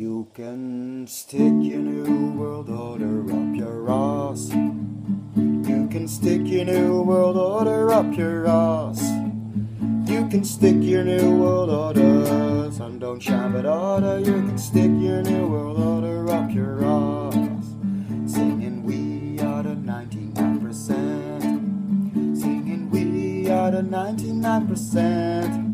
You can stick your new world order up your ass. You can stick your new world order up your ass. You can stick your new world order. Son, don't shabba order. You can stick your new world order up your ass. Singing we are the 99%. Singing we are the 99%.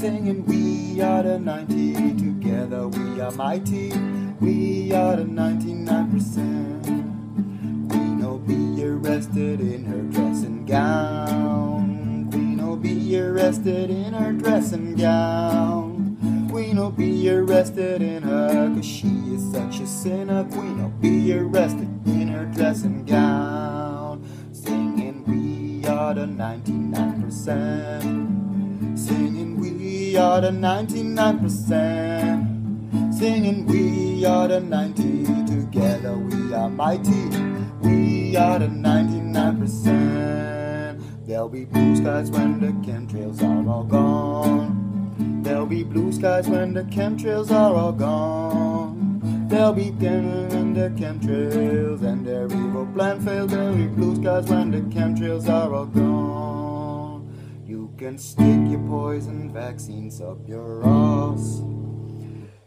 Singing we are the 90. Together we are mighty. We are the 99%. Queen will be arrested in her dressing gown. Queen will be arrested in her dressing gown. Queen will be arrested in her, cause she is such a sinner. Queen will be arrested in her dressing gown. Singing we are the 99%. Singing we are the 99%. Singing we are the 90. Together we are mighty. We are the 99%. There'll be blue skies when the chemtrails are all gone. There'll be blue skies when the chemtrails are all gone. There'll be when the chemtrails and their evil plan fails. There'll be blue skies when the chemtrails are all gone. You can stick your poison vaccines up your ass.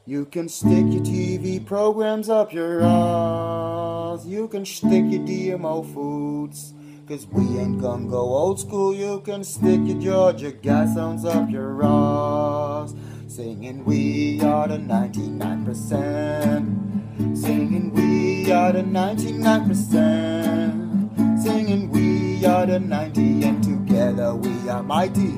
You can stick your TV programs up your ass. You can stick your GMO foods. Cause we ain't gonna go old school. You can stick your Georgia Guidestones up your ass. Singing we are the 99%. Singing we are the 99%. Singing we are the 90 and we are mighty.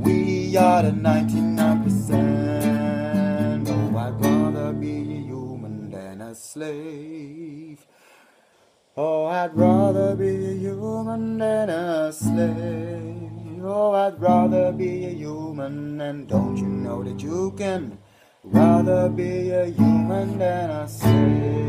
We are the 99%. Oh, I'd rather be a human than a slave. Oh, I'd rather be a human than a slave. Oh, I'd rather be a human, and don't you know that you can rather be a human than a slave?